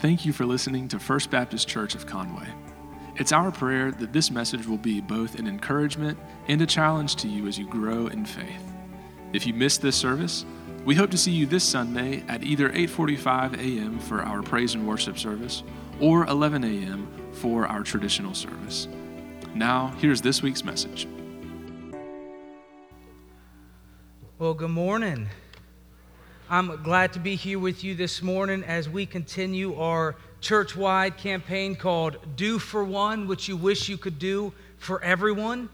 Thank you for listening to First Baptist Church of Conway. It's our prayer that this message will be both an encouragement and a challenge to you as you grow in faith. If you missed this service, we hope to see you this Sunday at either 8:45 a.m. for our praise and worship service or 11 a.m. for our traditional service. Now, here's this week's message. Well, good morning. I'm glad to be here with you this morning as we continue our church wide campaign called Do for One, which you wish you could do for everyone.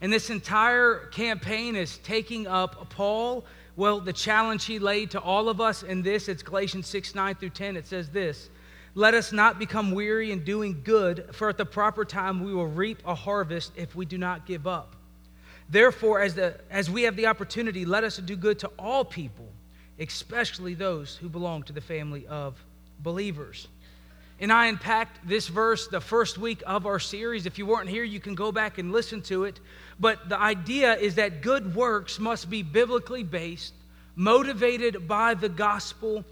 And this entire campaign is taking up Paul, well, the challenge he laid to all of us in this. It's Galatians 6 9 through 10. It says this Let us not become weary in doing good, for at the proper time we will reap a harvest if we do not give up. Therefore, as, the, as we have the opportunity, let us do good to all people especially those who belong to the family of believers. And I unpacked this verse the first week of our series. If you weren't here, you can go back and listen to it. But the idea is that good works must be biblically based, motivated by the gospel,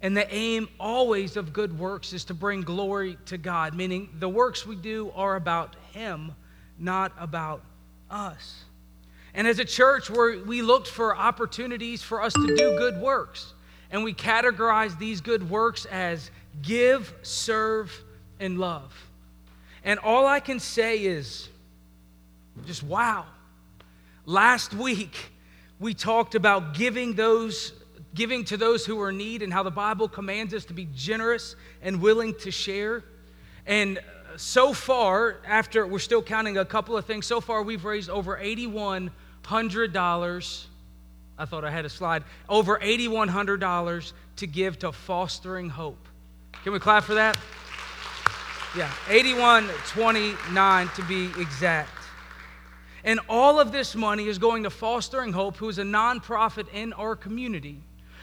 and the aim always of good works is to bring glory to God, meaning the works we do are about Him, not about us. And as a church, we looked for opportunities for us to do good works. And we categorized these good works as give, serve, and love. And all I can say is just wow. Last week, we talked about giving those giving to those who are in need and how the Bible commands us to be generous and willing to share. And so far, after we're still counting a couple of things, so far we've raised over $8,100. I thought I had a slide. Over $8,100 to give to Fostering Hope. Can we clap for that? Yeah, 8129 to be exact. And all of this money is going to Fostering Hope, who is a nonprofit in our community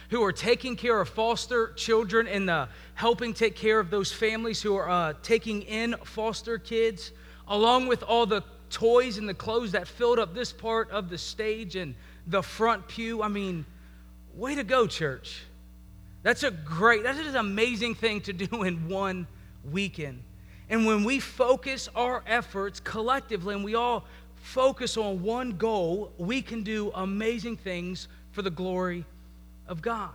who are taking care of foster children and the helping take care of those families who are uh, taking in foster kids, along with all the toys and the clothes that filled up this part of the stage and the front pew. I mean, way to go, church. That's a great, that is an amazing thing to do in one weekend. And when we focus our efforts collectively and we all focus on one goal, we can do amazing things for the glory of God.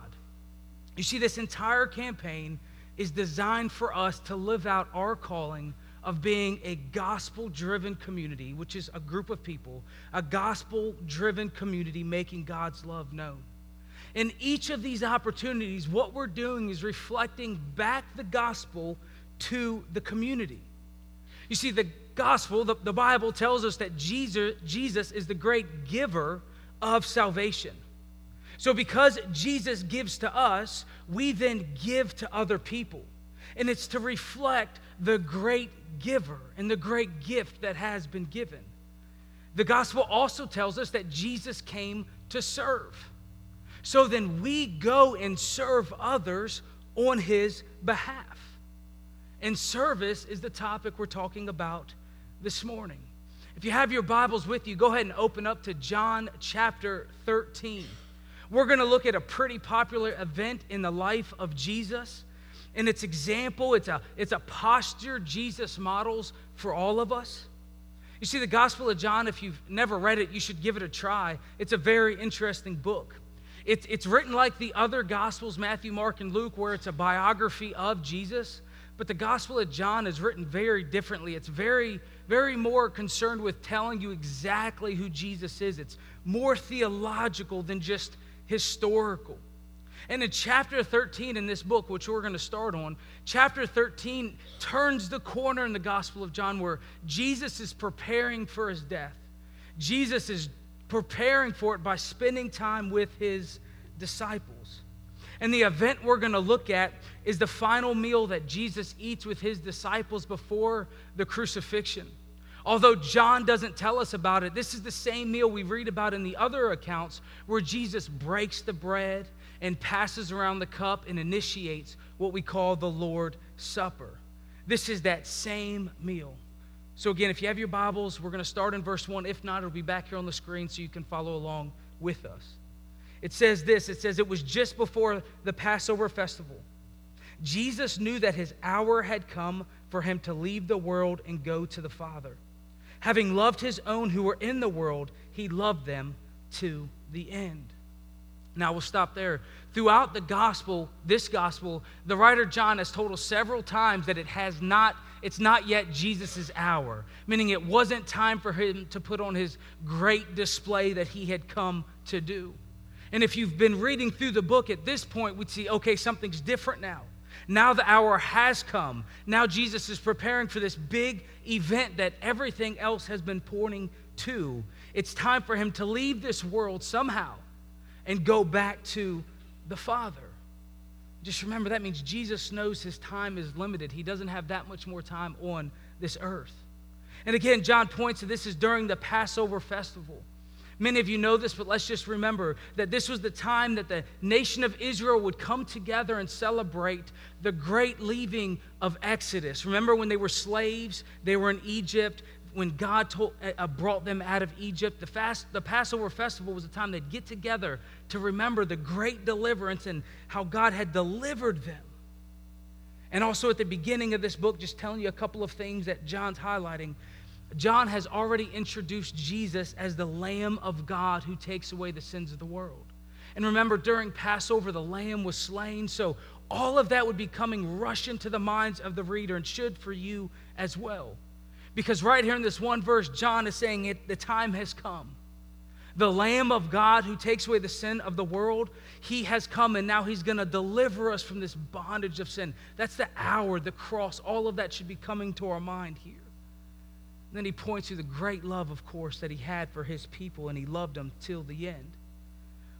You see, this entire campaign is designed for us to live out our calling of being a gospel driven community, which is a group of people, a gospel driven community making God's love known. In each of these opportunities, what we're doing is reflecting back the gospel to the community. You see, the gospel, the, the Bible tells us that Jesus, Jesus is the great giver of salvation. So, because Jesus gives to us, we then give to other people. And it's to reflect the great giver and the great gift that has been given. The gospel also tells us that Jesus came to serve. So then we go and serve others on his behalf. And service is the topic we're talking about this morning. If you have your Bibles with you, go ahead and open up to John chapter 13. We're going to look at a pretty popular event in the life of Jesus and its example. It's a, it's a posture Jesus models for all of us. You see, the Gospel of John, if you've never read it, you should give it a try. It's a very interesting book. It's, it's written like the other Gospels, Matthew, Mark, and Luke, where it's a biography of Jesus. But the Gospel of John is written very differently. It's very, very more concerned with telling you exactly who Jesus is. It's more theological than just historical. And in chapter 13 in this book, which we're going to start on, chapter 13 turns the corner in the Gospel of John where Jesus is preparing for his death. Jesus is preparing for it by spending time with his disciples. And the event we're going to look at is the final meal that Jesus eats with his disciples before the crucifixion. Although John doesn't tell us about it, this is the same meal we read about in the other accounts where Jesus breaks the bread and passes around the cup and initiates what we call the Lord's Supper. This is that same meal. So, again, if you have your Bibles, we're going to start in verse 1. If not, it'll be back here on the screen so you can follow along with us. It says this it says, It was just before the Passover festival. Jesus knew that his hour had come for him to leave the world and go to the Father. Having loved his own who were in the world, he loved them to the end. Now we'll stop there. Throughout the gospel, this gospel, the writer John has told us several times that it has not, it's not yet Jesus' hour, meaning it wasn't time for him to put on his great display that he had come to do. And if you've been reading through the book at this point, we'd see, okay, something's different now. Now the hour has come. Now Jesus is preparing for this big event that everything else has been pointing to. It's time for him to leave this world somehow and go back to the Father. Just remember that means Jesus knows his time is limited. He doesn't have that much more time on this earth. And again, John points to this is during the Passover festival. Many of you know this, but let's just remember that this was the time that the nation of Israel would come together and celebrate the great leaving of Exodus. Remember when they were slaves, they were in Egypt, when God told, uh, uh, brought them out of Egypt, the, fast, the Passover festival was a time they'd get together to remember the great deliverance and how God had delivered them. And also at the beginning of this book, just telling you a couple of things that John's highlighting. John has already introduced Jesus as the Lamb of God who takes away the sins of the world. And remember, during Passover, the Lamb was slain. So all of that would be coming rush into the minds of the reader and should for you as well. Because right here in this one verse, John is saying it, the time has come. The Lamb of God who takes away the sin of the world, he has come and now he's going to deliver us from this bondage of sin. That's the hour, the cross, all of that should be coming to our mind here. Then he points to the great love, of course, that he had for his people, and he loved them till the end.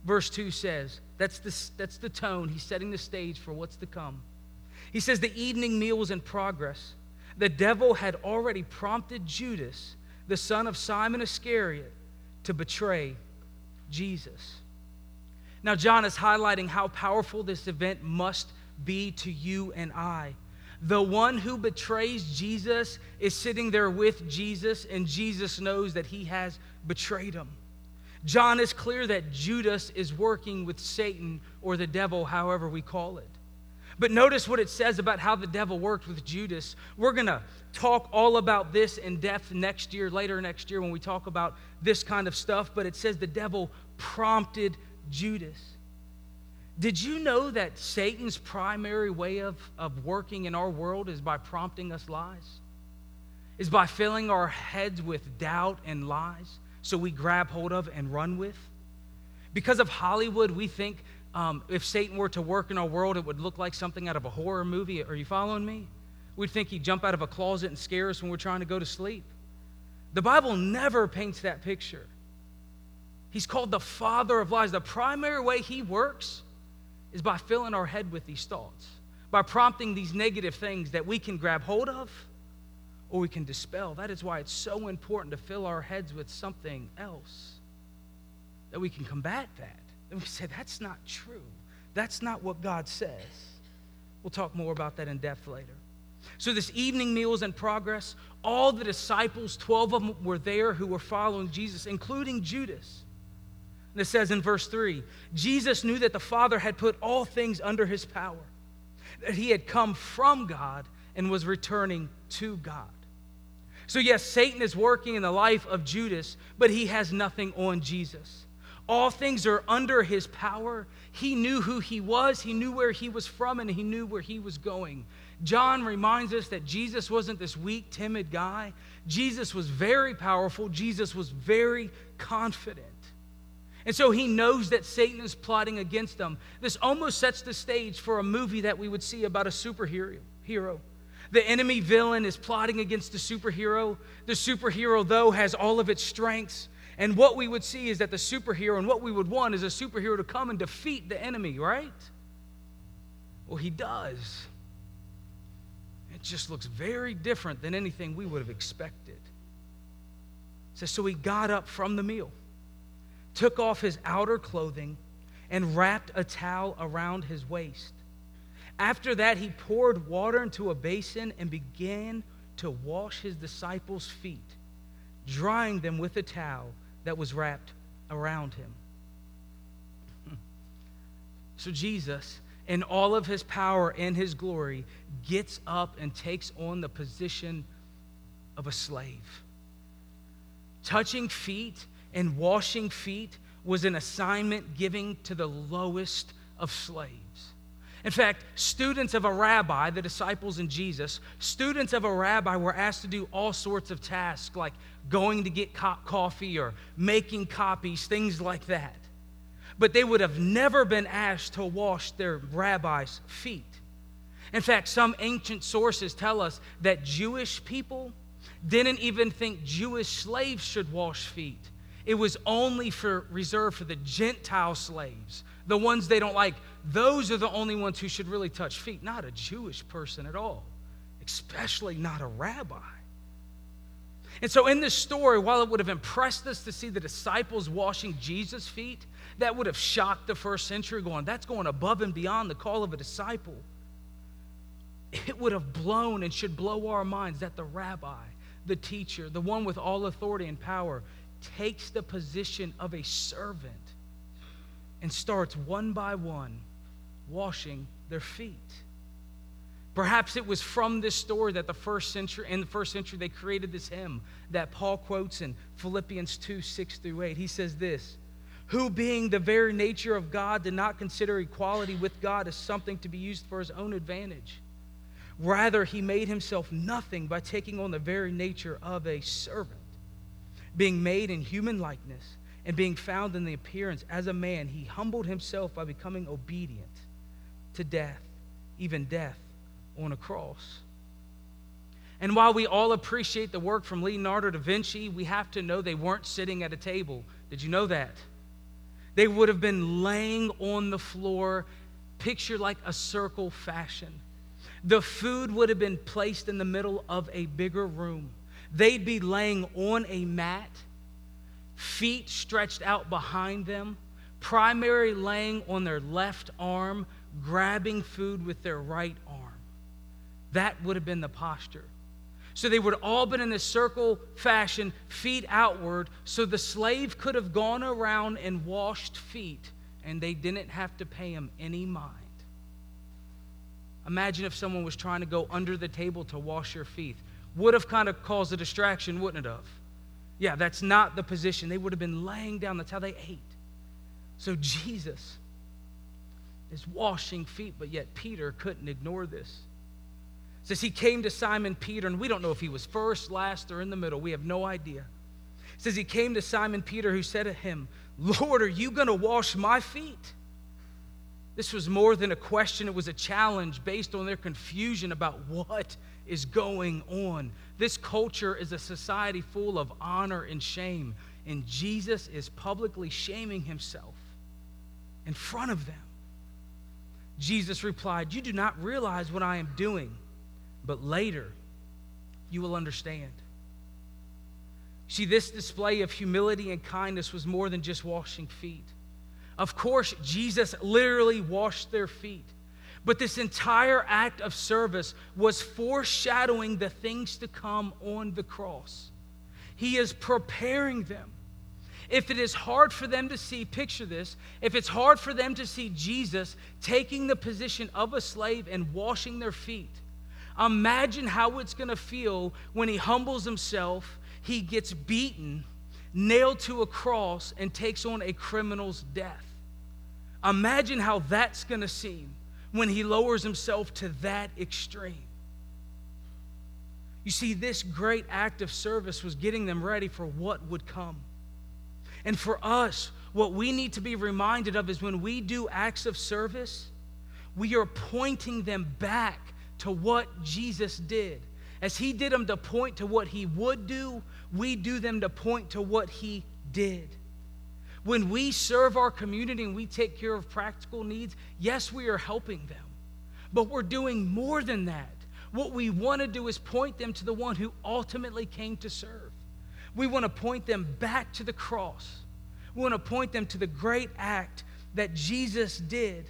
Verse 2 says, that's the, that's the tone. He's setting the stage for what's to come. He says, The evening meal was in progress. The devil had already prompted Judas, the son of Simon Iscariot, to betray Jesus. Now, John is highlighting how powerful this event must be to you and I the one who betrays Jesus is sitting there with Jesus, and Jesus knows that he has betrayed him. John is clear that Judas is working with Satan or the devil, however we call it. But notice what it says about how the devil worked with Judas. We're going to talk all about this in depth next year, later next year, when we talk about this kind of stuff. But it says the devil prompted Judas. Did you know that Satan's primary way of, of working in our world is by prompting us lies? Is by filling our heads with doubt and lies so we grab hold of and run with? Because of Hollywood, we think um, if Satan were to work in our world, it would look like something out of a horror movie. Are you following me? We'd think he'd jump out of a closet and scare us when we're trying to go to sleep. The Bible never paints that picture. He's called the father of lies. The primary way he works is by filling our head with these thoughts, by prompting these negative things that we can grab hold of or we can dispel. That is why it's so important to fill our heads with something else that we can combat that. And we say, that's not true. That's not what God says. We'll talk more about that in depth later. So, this evening meal is in progress. All the disciples, 12 of them, were there who were following Jesus, including Judas. And it says in verse 3 Jesus knew that the Father had put all things under his power, that he had come from God and was returning to God. So, yes, Satan is working in the life of Judas, but he has nothing on Jesus. All things are under his power. He knew who he was, he knew where he was from, and he knew where he was going. John reminds us that Jesus wasn't this weak, timid guy. Jesus was very powerful, Jesus was very confident. And so he knows that Satan is plotting against them. This almost sets the stage for a movie that we would see about a superhero. Hero. The enemy villain is plotting against the superhero. The superhero, though, has all of its strengths. And what we would see is that the superhero, and what we would want is a superhero to come and defeat the enemy, right? Well, he does. It just looks very different than anything we would have expected. It says, so he got up from the meal took off his outer clothing, and wrapped a towel around his waist. After that, he poured water into a basin and began to wash his disciples' feet, drying them with a towel that was wrapped around him. So, Jesus, in all of his power and his glory, gets up and takes on the position of a slave. Touching feet and washing feet was an assignment given to the lowest of slaves. In fact, students of a rabbi, the disciples in Jesus, students of a rabbi were asked to do all sorts of tasks like going to get co- coffee or making copies, things like that. But they would have never been asked to wash their rabbi's feet. In fact, some ancient sources tell us that Jewish people didn't even think Jewish slaves should wash feet. It was only for reserved for the Gentile slaves, the ones they don't like. Those are the only ones who should really touch feet, not a Jewish person at all, especially not a rabbi. And so, in this story, while it would have impressed us to see the disciples washing Jesus' feet, that would have shocked the first century, going, that's going above and beyond the call of a disciple. It would have blown and should blow our minds that the rabbi, the teacher, the one with all authority and power, takes the position of a servant and starts one by one washing their feet. Perhaps it was from this story that the first century, in the first century, they created this hymn that Paul quotes in Philippians 2 6 through 8. He says this Who, being the very nature of God, did not consider equality with God as something to be used for his own advantage. Rather, he made himself nothing by taking on the very nature of a servant. Being made in human likeness and being found in the appearance as a man, he humbled himself by becoming obedient to death, even death on a cross. And while we all appreciate the work from Leonardo da Vinci, we have to know they weren't sitting at a table. Did you know that? They would have been laying on the floor, picture like a circle fashion. The food would have been placed in the middle of a bigger room. They'd be laying on a mat, feet stretched out behind them, primary laying on their left arm, grabbing food with their right arm. That would have been the posture. So they would all been in a circle fashion, feet outward, so the slave could have gone around and washed feet, and they didn't have to pay him any mind. Imagine if someone was trying to go under the table to wash your feet. Would have kind of caused a distraction, wouldn't it have? Yeah, that's not the position. They would have been laying down. That's how they ate. So Jesus is washing feet, but yet Peter couldn't ignore this says he came to Simon Peter, and we don't know if he was first, last, or in the middle. We have no idea. says he came to Simon Peter, who said to him, Lord, are you going to wash my feet? This was more than a question, it was a challenge based on their confusion about what is going on. This culture is a society full of honor and shame, and Jesus is publicly shaming himself in front of them. Jesus replied, You do not realize what I am doing but later you will understand. See, this display of humility and kindness was more than just washing feet. Of course, Jesus literally washed their feet. But this entire act of service was foreshadowing the things to come on the cross. He is preparing them. If it is hard for them to see, picture this, if it's hard for them to see Jesus taking the position of a slave and washing their feet, Imagine how it's going to feel when he humbles himself, he gets beaten, nailed to a cross, and takes on a criminal's death. Imagine how that's going to seem when he lowers himself to that extreme. You see, this great act of service was getting them ready for what would come. And for us, what we need to be reminded of is when we do acts of service, we are pointing them back to what Jesus did. As he did them to point to what he would do, we do them to point to what he did. When we serve our community and we take care of practical needs, yes, we are helping them. But we're doing more than that. What we want to do is point them to the one who ultimately came to serve. We want to point them back to the cross. We want to point them to the great act that Jesus did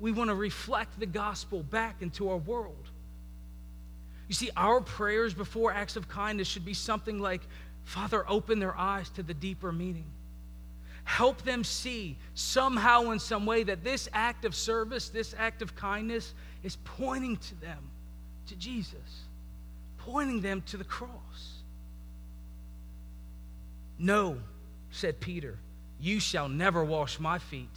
we want to reflect the gospel back into our world. You see, our prayers before acts of kindness should be something like, Father, open their eyes to the deeper meaning. Help them see somehow, in some way, that this act of service, this act of kindness, is pointing to them, to Jesus, pointing them to the cross. No, said Peter, you shall never wash my feet.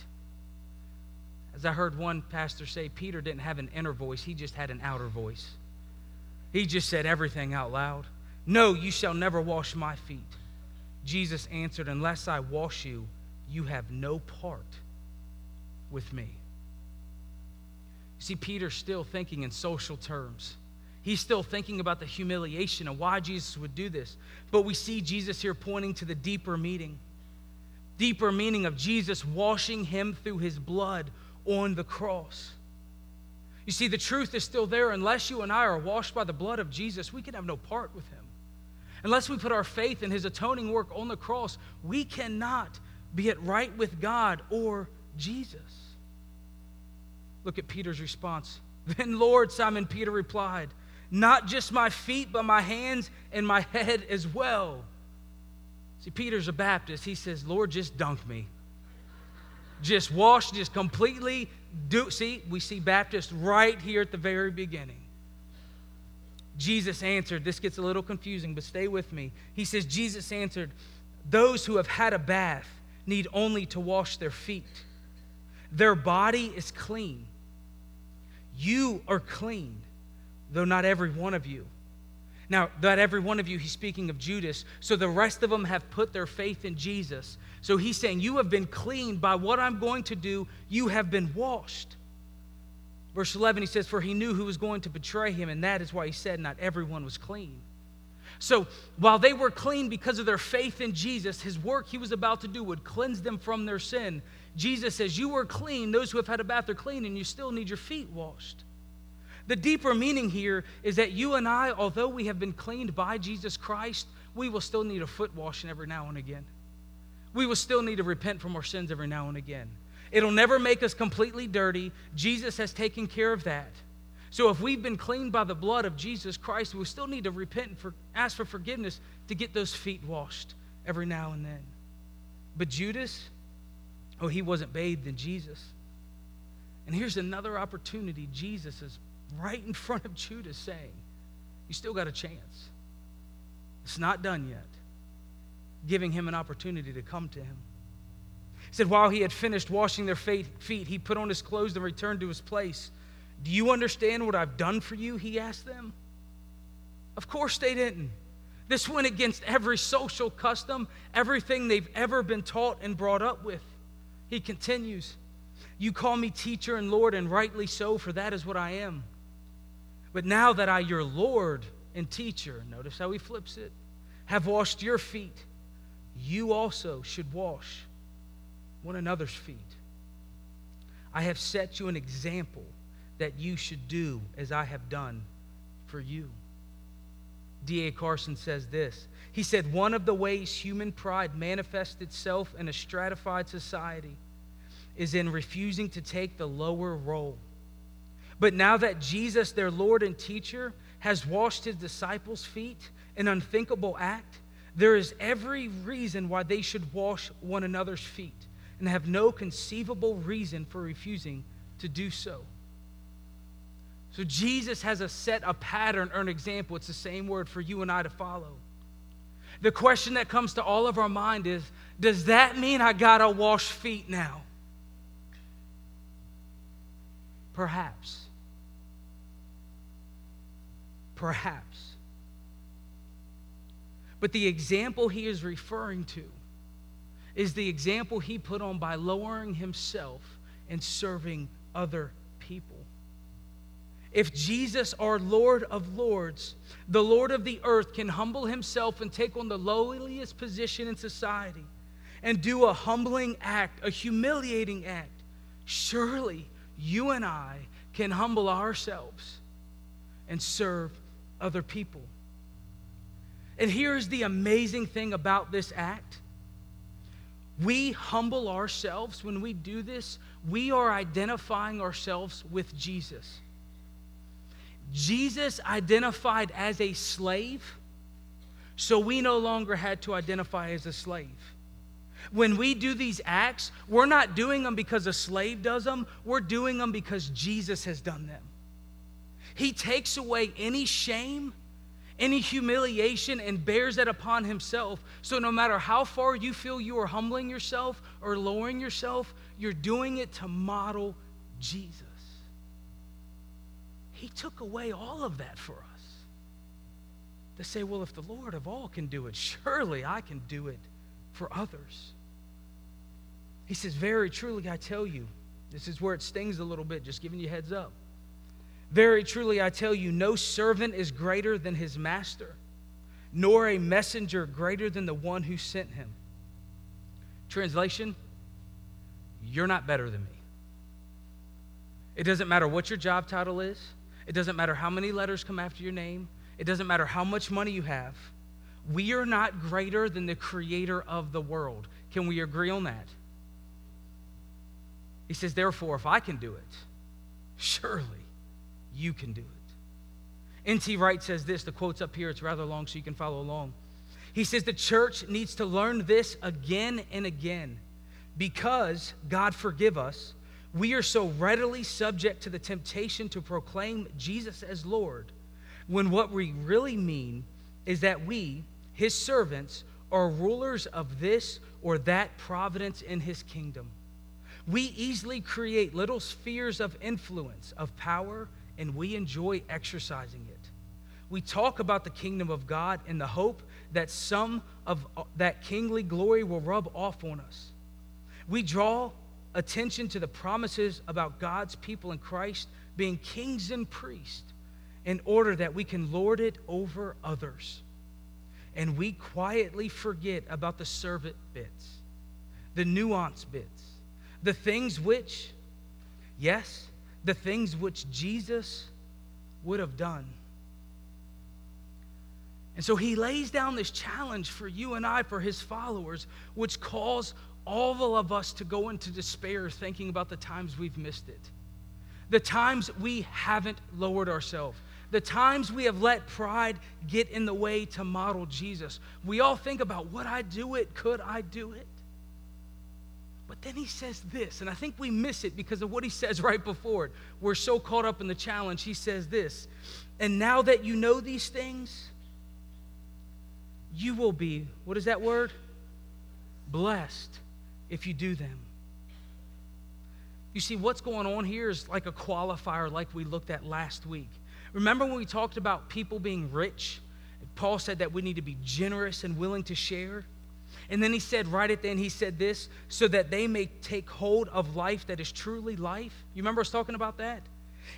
As I heard one pastor say, Peter didn't have an inner voice, he just had an outer voice. He just said everything out loud. No, you shall never wash my feet. Jesus answered, Unless I wash you, you have no part with me. See, Peter's still thinking in social terms. He's still thinking about the humiliation and why Jesus would do this. But we see Jesus here pointing to the deeper meaning, deeper meaning of Jesus washing him through his blood on the cross. You see, the truth is still there. Unless you and I are washed by the blood of Jesus, we can have no part with him. Unless we put our faith in his atoning work on the cross, we cannot be at right with God or Jesus. Look at Peter's response. Then, Lord, Simon Peter replied, Not just my feet, but my hands and my head as well. See, Peter's a Baptist. He says, Lord, just dunk me. Just wash, just completely do. See, we see Baptist right here at the very beginning. Jesus answered, this gets a little confusing, but stay with me. He says, Jesus answered, Those who have had a bath need only to wash their feet. Their body is clean. You are clean, though not every one of you. Now, not every one of you, he's speaking of Judas. So the rest of them have put their faith in Jesus. So he's saying, You have been cleaned by what I'm going to do. You have been washed. Verse 11, he says, For he knew who was going to betray him, and that is why he said, Not everyone was clean. So while they were clean because of their faith in Jesus, his work he was about to do would cleanse them from their sin. Jesus says, You were clean. Those who have had a bath are clean, and you still need your feet washed. The deeper meaning here is that you and I, although we have been cleaned by Jesus Christ, we will still need a foot washing every now and again. We will still need to repent from our sins every now and again. It'll never make us completely dirty. Jesus has taken care of that. So if we've been cleaned by the blood of Jesus Christ, we still need to repent and for, ask for forgiveness to get those feet washed every now and then. But Judas, oh, he wasn't bathed in Jesus. And here's another opportunity. Jesus is right in front of Judas saying, You still got a chance. It's not done yet. Giving him an opportunity to come to him. Said, While he had finished washing their feet, he put on his clothes and returned to his place. Do you understand what I've done for you? He asked them. Of course they didn't. This went against every social custom, everything they've ever been taught and brought up with. He continues, You call me teacher and Lord, and rightly so, for that is what I am. But now that I, your Lord and teacher, notice how he flips it, have washed your feet, you also should wash one another's feet. I have set you an example that you should do as I have done for you. D.A. Carson says this. He said, One of the ways human pride manifests itself in a stratified society is in refusing to take the lower role. But now that Jesus, their Lord and teacher, has washed his disciples' feet, an unthinkable act, there is every reason why they should wash one another's feet and have no conceivable reason for refusing to do so. So Jesus has a set, a pattern, or an example. It's the same word for you and I to follow. The question that comes to all of our mind is Does that mean I gotta wash feet now? Perhaps. Perhaps. But the example he is referring to is the example he put on by lowering himself and serving other people. If Jesus, our Lord of Lords, the Lord of the earth, can humble himself and take on the lowliest position in society and do a humbling act, a humiliating act, surely you and I can humble ourselves and serve other people. And here's the amazing thing about this act we humble ourselves when we do this, we are identifying ourselves with Jesus. Jesus identified as a slave, so we no longer had to identify as a slave. When we do these acts, we're not doing them because a slave does them, we're doing them because Jesus has done them. He takes away any shame, any humiliation, and bears that upon himself. So no matter how far you feel you are humbling yourself or lowering yourself, you're doing it to model Jesus. He took away all of that for us. To say, well, if the Lord of all can do it, surely I can do it for others. He says, Very truly, I tell you, this is where it stings a little bit, just giving you heads up. Very truly, I tell you, no servant is greater than his master, nor a messenger greater than the one who sent him. Translation You're not better than me. It doesn't matter what your job title is, it doesn't matter how many letters come after your name, it doesn't matter how much money you have. We are not greater than the creator of the world. Can we agree on that? He says, Therefore, if I can do it, surely you can do it. N.T. Wright says this, the quote's up here, it's rather long so you can follow along. He says, The church needs to learn this again and again because, God forgive us, we are so readily subject to the temptation to proclaim Jesus as Lord when what we really mean is that we, his servants, are rulers of this or that providence in his kingdom. We easily create little spheres of influence, of power, and we enjoy exercising it. We talk about the kingdom of God in the hope that some of uh, that kingly glory will rub off on us. We draw attention to the promises about God's people in Christ being kings and priests in order that we can lord it over others. And we quietly forget about the servant bits, the nuance bits, the things which, yes, the things which Jesus would have done. And so he lays down this challenge for you and I, for his followers, which calls all of us to go into despair thinking about the times we've missed it, the times we haven't lowered ourselves, the times we have let pride get in the way to model Jesus. We all think about would I do it? Could I do it? But then he says this, and I think we miss it because of what he says right before it. We're so caught up in the challenge. He says this, and now that you know these things, you will be, what is that word? Blessed if you do them. You see, what's going on here is like a qualifier, like we looked at last week. Remember when we talked about people being rich? Paul said that we need to be generous and willing to share. And then he said, right at the end, he said this, so that they may take hold of life that is truly life. You remember us talking about that?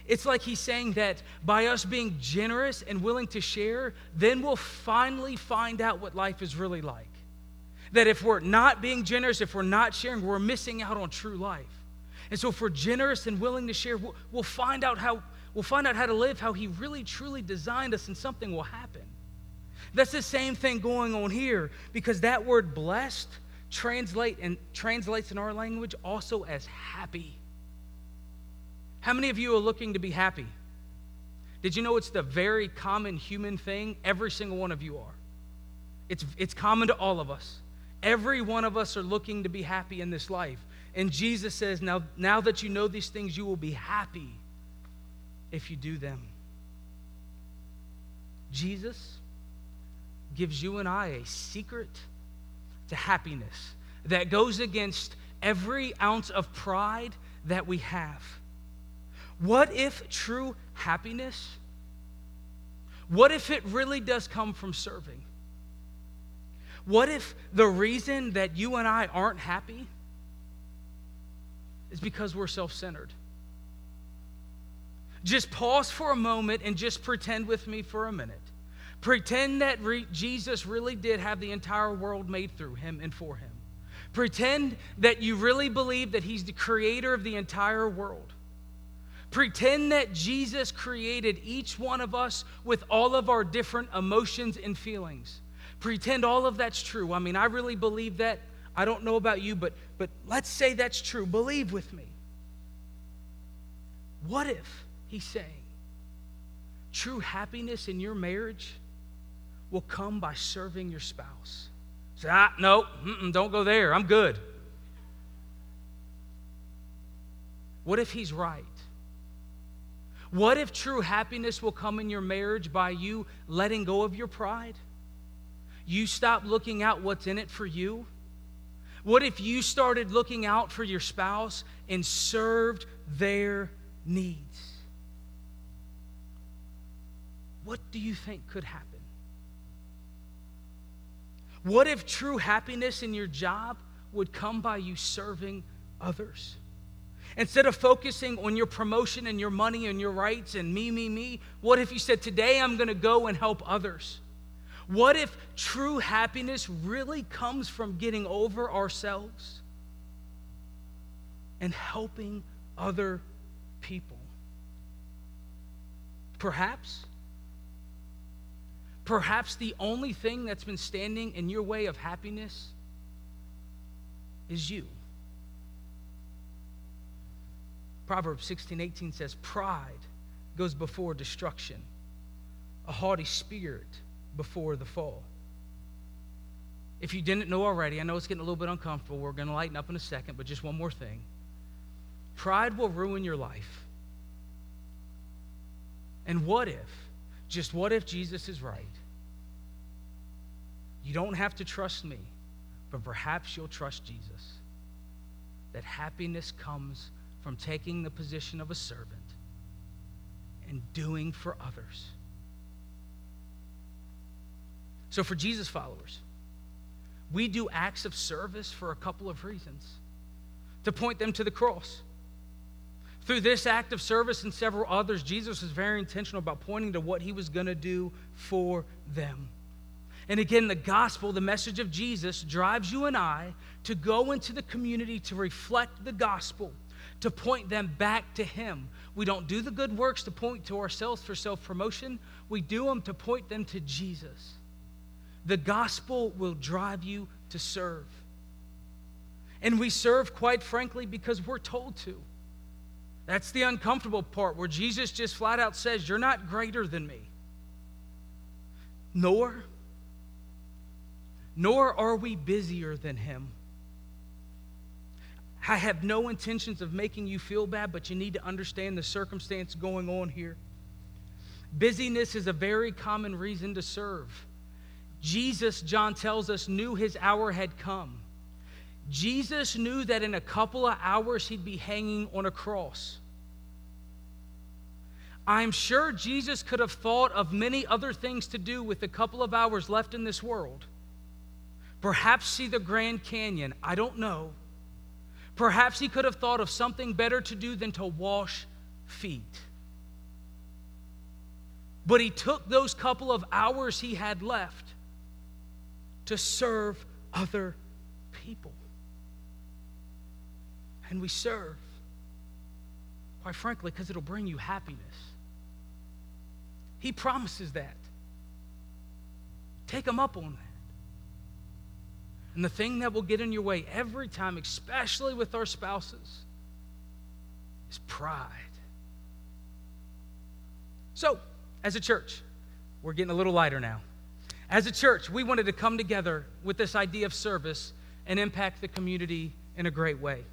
It's like he's saying that by us being generous and willing to share, then we'll finally find out what life is really like. That if we're not being generous, if we're not sharing, we're missing out on true life. And so if we're generous and willing to share, we'll, we'll find out how we'll find out how to live how he really truly designed us and something will happen. That's the same thing going on here because that word blessed translate and translates in our language also as happy. How many of you are looking to be happy? Did you know it's the very common human thing? Every single one of you are. It's, it's common to all of us. Every one of us are looking to be happy in this life. And Jesus says, now, now that you know these things, you will be happy if you do them. Jesus gives you and I a secret to happiness that goes against every ounce of pride that we have. What if true happiness, what if it really does come from serving? What if the reason that you and I aren't happy is because we're self centered? Just pause for a moment and just pretend with me for a minute. Pretend that re- Jesus really did have the entire world made through him and for him. Pretend that you really believe that he's the creator of the entire world. Pretend that Jesus created each one of us with all of our different emotions and feelings. Pretend all of that's true. I mean, I really believe that. I don't know about you, but, but let's say that's true. Believe with me. What if he's saying true happiness in your marriage will come by serving your spouse? Say, ah, no, don't go there. I'm good. What if he's right? What if true happiness will come in your marriage by you letting go of your pride? You stop looking out what's in it for you? What if you started looking out for your spouse and served their needs? What do you think could happen? What if true happiness in your job would come by you serving others? Instead of focusing on your promotion and your money and your rights and me, me, me, what if you said, Today I'm going to go and help others? What if true happiness really comes from getting over ourselves and helping other people? Perhaps, perhaps the only thing that's been standing in your way of happiness is you. Proverbs 16 18 says, Pride goes before destruction, a haughty spirit before the fall. If you didn't know already, I know it's getting a little bit uncomfortable. We're going to lighten up in a second, but just one more thing. Pride will ruin your life. And what if, just what if Jesus is right? You don't have to trust me, but perhaps you'll trust Jesus. That happiness comes from taking the position of a servant and doing for others. So, for Jesus followers, we do acts of service for a couple of reasons to point them to the cross. Through this act of service and several others, Jesus was very intentional about pointing to what he was going to do for them. And again, the gospel, the message of Jesus, drives you and I to go into the community to reflect the gospel, to point them back to Him. We don't do the good works to point to ourselves for self promotion, we do them to point them to Jesus. The gospel will drive you to serve. And we serve, quite frankly, because we're told to. That's the uncomfortable part where Jesus just flat out says, You're not greater than me. Nor, nor are we busier than him. I have no intentions of making you feel bad, but you need to understand the circumstance going on here. Busyness is a very common reason to serve. Jesus, John tells us, knew his hour had come. Jesus knew that in a couple of hours he'd be hanging on a cross. I'm sure Jesus could have thought of many other things to do with a couple of hours left in this world. Perhaps see the Grand Canyon. I don't know. Perhaps he could have thought of something better to do than to wash feet. But he took those couple of hours he had left to serve other people. And we serve, quite frankly, because it'll bring you happiness. He promises that. Take him up on that. And the thing that will get in your way every time, especially with our spouses, is pride. So, as a church, we're getting a little lighter now. As a church, we wanted to come together with this idea of service and impact the community in a great way.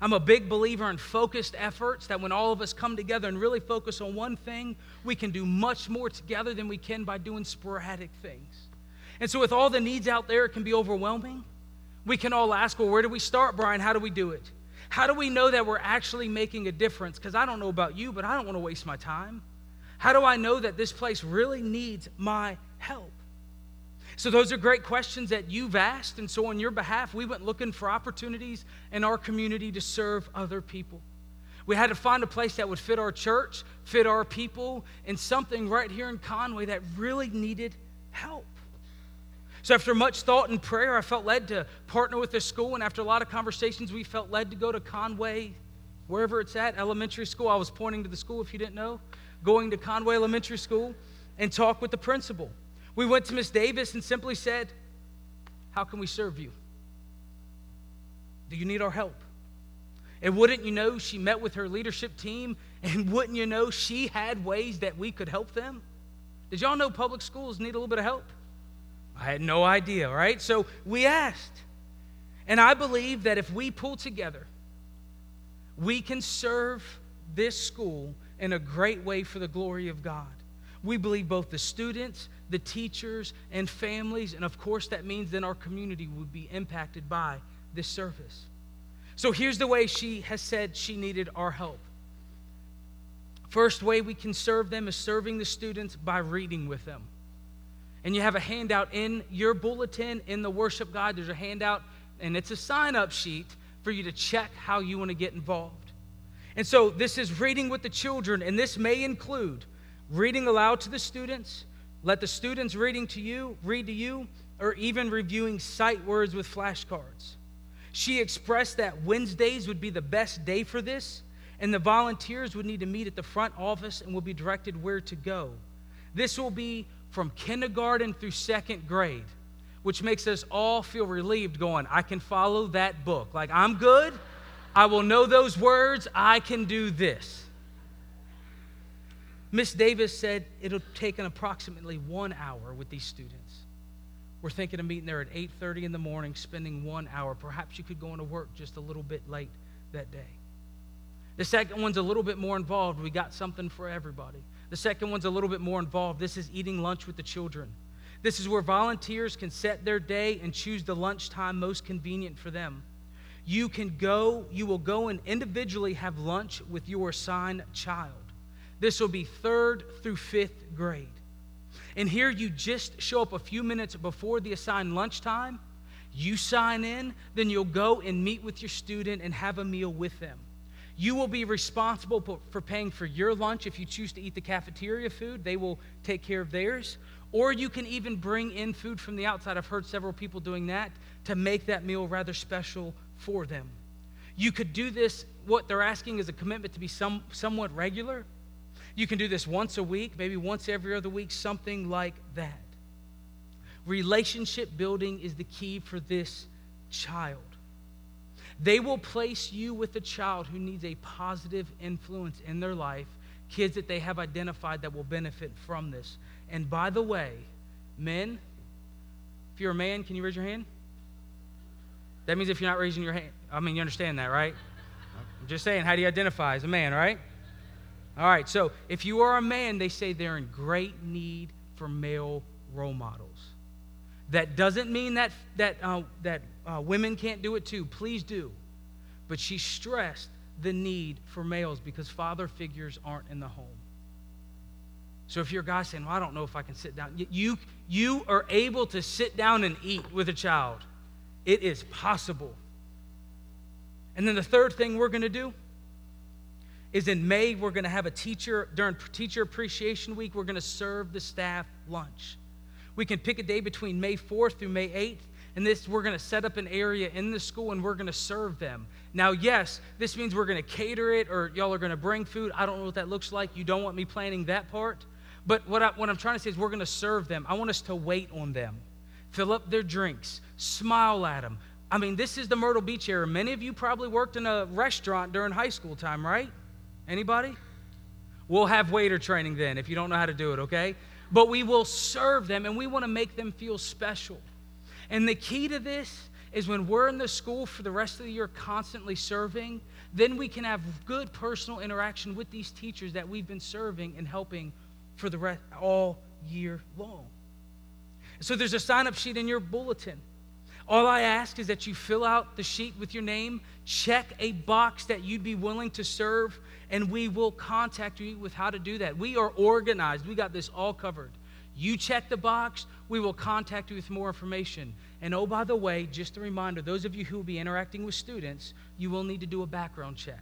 I'm a big believer in focused efforts that when all of us come together and really focus on one thing, we can do much more together than we can by doing sporadic things. And so, with all the needs out there, it can be overwhelming. We can all ask, well, where do we start, Brian? How do we do it? How do we know that we're actually making a difference? Because I don't know about you, but I don't want to waste my time. How do I know that this place really needs my help? So, those are great questions that you've asked. And so, on your behalf, we went looking for opportunities in our community to serve other people. We had to find a place that would fit our church, fit our people, and something right here in Conway that really needed help. So, after much thought and prayer, I felt led to partner with the school. And after a lot of conversations, we felt led to go to Conway, wherever it's at, elementary school. I was pointing to the school if you didn't know, going to Conway Elementary School and talk with the principal. We went to Miss Davis and simply said, How can we serve you? Do you need our help? And wouldn't you know, she met with her leadership team, and wouldn't you know, she had ways that we could help them? Did y'all know public schools need a little bit of help? I had no idea, right? So we asked. And I believe that if we pull together, we can serve this school in a great way for the glory of God. We believe both the students, the teachers, and families, and of course, that means then our community would be impacted by this service. So here's the way she has said she needed our help. First way we can serve them is serving the students by reading with them. And you have a handout in your bulletin in the worship guide. There's a handout, and it's a sign up sheet for you to check how you want to get involved. And so this is reading with the children, and this may include reading aloud to the students, let the students reading to you, read to you, or even reviewing sight words with flashcards. She expressed that Wednesdays would be the best day for this, and the volunteers would need to meet at the front office and will be directed where to go. This will be from kindergarten through second grade, which makes us all feel relieved going, I can follow that book. Like, I'm good. I will know those words. I can do this. Miss Davis said it'll take an approximately one hour with these students. We're thinking of meeting there at 8:30 in the morning, spending one hour. Perhaps you could go into work just a little bit late that day. The second one's a little bit more involved. We got something for everybody. The second one's a little bit more involved. This is eating lunch with the children. This is where volunteers can set their day and choose the lunchtime most convenient for them. You can go, you will go and individually have lunch with your assigned child. This will be third through fifth grade. And here you just show up a few minutes before the assigned lunchtime. You sign in, then you'll go and meet with your student and have a meal with them. You will be responsible for paying for your lunch if you choose to eat the cafeteria food. They will take care of theirs. Or you can even bring in food from the outside. I've heard several people doing that to make that meal rather special for them. You could do this, what they're asking is a commitment to be some, somewhat regular. You can do this once a week, maybe once every other week, something like that. Relationship building is the key for this child. They will place you with a child who needs a positive influence in their life, kids that they have identified that will benefit from this. And by the way, men, if you're a man, can you raise your hand? That means if you're not raising your hand, I mean, you understand that, right? I'm just saying, how do you identify as a man, right? All right, so if you are a man, they say they're in great need for male role models. That doesn't mean that, that, uh, that uh, women can't do it too. Please do. But she stressed the need for males because father figures aren't in the home. So if you're a guy saying, Well, I don't know if I can sit down, you, you are able to sit down and eat with a child. It is possible. And then the third thing we're going to do is in May, we're going to have a teacher, during Teacher Appreciation Week, we're going to serve the staff lunch. We can pick a day between May 4th through May 8th, and this we're going to set up an area in the school and we're going to serve them. Now, yes, this means we're going to cater it or y'all are going to bring food. I don't know what that looks like. You don't want me planning that part. But what, I, what I'm trying to say is we're going to serve them. I want us to wait on them, fill up their drinks, smile at them. I mean, this is the Myrtle Beach area. Many of you probably worked in a restaurant during high school time, right? Anybody? We'll have waiter training then if you don't know how to do it, okay? But we will serve them and we want to make them feel special. And the key to this is when we're in the school for the rest of the year constantly serving, then we can have good personal interaction with these teachers that we've been serving and helping for the rest all year long. So there's a sign up sheet in your bulletin. All I ask is that you fill out the sheet with your name, check a box that you'd be willing to serve, and we will contact you with how to do that. We are organized, we got this all covered. You check the box, we will contact you with more information. And oh, by the way, just a reminder those of you who will be interacting with students, you will need to do a background check.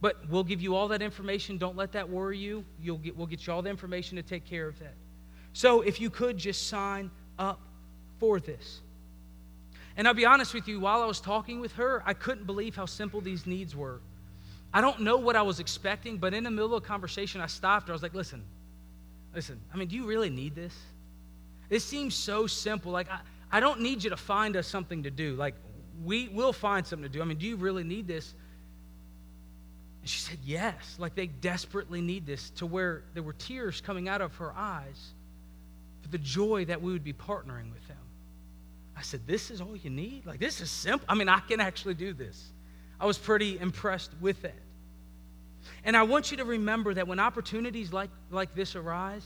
But we'll give you all that information. Don't let that worry you. You'll get, we'll get you all the information to take care of that. So if you could just sign up for this. And I'll be honest with you, while I was talking with her, I couldn't believe how simple these needs were. I don't know what I was expecting, but in the middle of a conversation, I stopped her. I was like, listen, listen, I mean, do you really need this? This seems so simple. Like, I, I don't need you to find us something to do. Like, we will find something to do. I mean, do you really need this? And she said, yes. Like, they desperately need this to where there were tears coming out of her eyes for the joy that we would be partnering with Him. I said, This is all you need? Like, this is simple. I mean, I can actually do this. I was pretty impressed with it. And I want you to remember that when opportunities like, like this arise,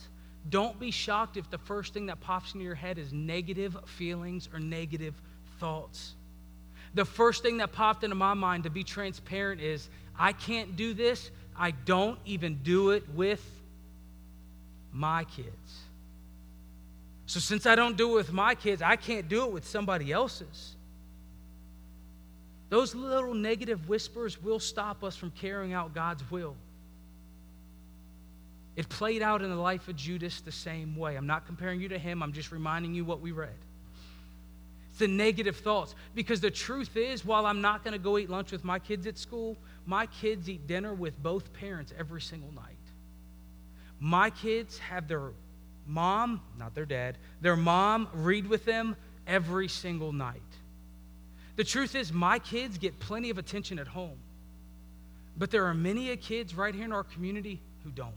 don't be shocked if the first thing that pops into your head is negative feelings or negative thoughts. The first thing that popped into my mind, to be transparent, is I can't do this. I don't even do it with my kids. So, since I don't do it with my kids, I can't do it with somebody else's. Those little negative whispers will stop us from carrying out God's will. It played out in the life of Judas the same way. I'm not comparing you to him, I'm just reminding you what we read. It's the negative thoughts. Because the truth is, while I'm not going to go eat lunch with my kids at school, my kids eat dinner with both parents every single night. My kids have their mom, not their dad, their mom read with them every single night. The truth is, my kids get plenty of attention at home. But there are many kids right here in our community who don't.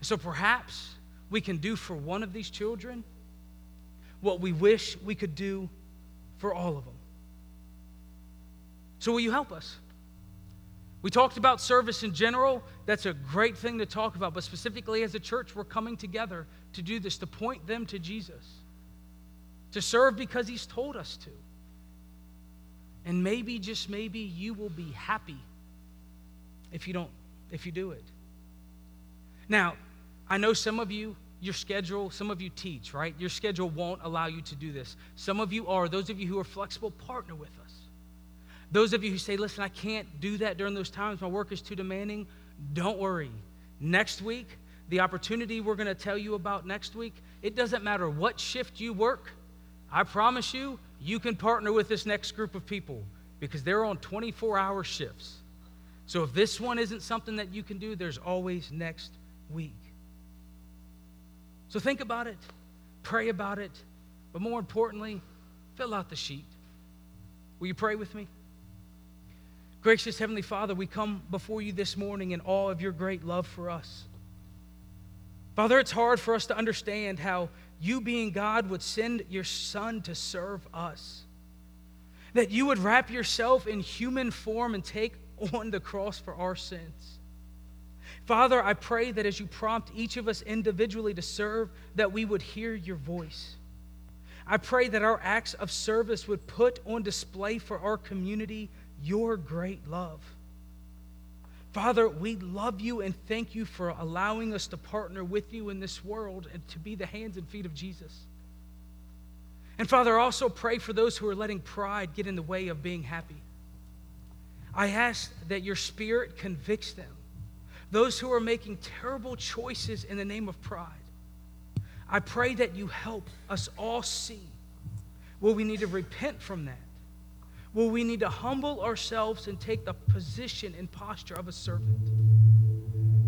So perhaps we can do for one of these children what we wish we could do for all of them. So, will you help us? We talked about service in general. That's a great thing to talk about. But specifically, as a church, we're coming together to do this, to point them to Jesus to serve because He's told us to. And maybe, just maybe, you will be happy if you don't, if you do it. Now, I know some of you, your schedule, some of you teach, right? Your schedule won't allow you to do this. Some of you are. Those of you who are flexible, partner with us. Those of you who say, listen, I can't do that during those times, my work is too demanding, don't worry. Next week, the opportunity we're going to tell you about next week, it doesn't matter what shift you work, I promise you, you can partner with this next group of people because they're on 24 hour shifts. So if this one isn't something that you can do, there's always next week. So think about it, pray about it, but more importantly, fill out the sheet. Will you pray with me? Gracious Heavenly Father, we come before you this morning in awe of your great love for us. Father, it's hard for us to understand how you, being God, would send your Son to serve us. That you would wrap yourself in human form and take on the cross for our sins. Father, I pray that as you prompt each of us individually to serve, that we would hear your voice. I pray that our acts of service would put on display for our community your great love. Father, we love you and thank you for allowing us to partner with you in this world and to be the hands and feet of Jesus. And Father, also pray for those who are letting pride get in the way of being happy. I ask that your spirit convicts them. Those who are making terrible choices in the name of pride. I pray that you help us all see where we need to repent from that well, we need to humble ourselves and take the position and posture of a servant.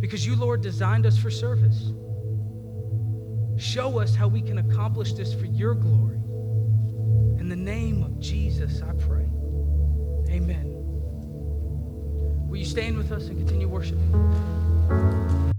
Because you, Lord, designed us for service. Show us how we can accomplish this for your glory. In the name of Jesus, I pray. Amen. Will you stand with us and continue worshiping?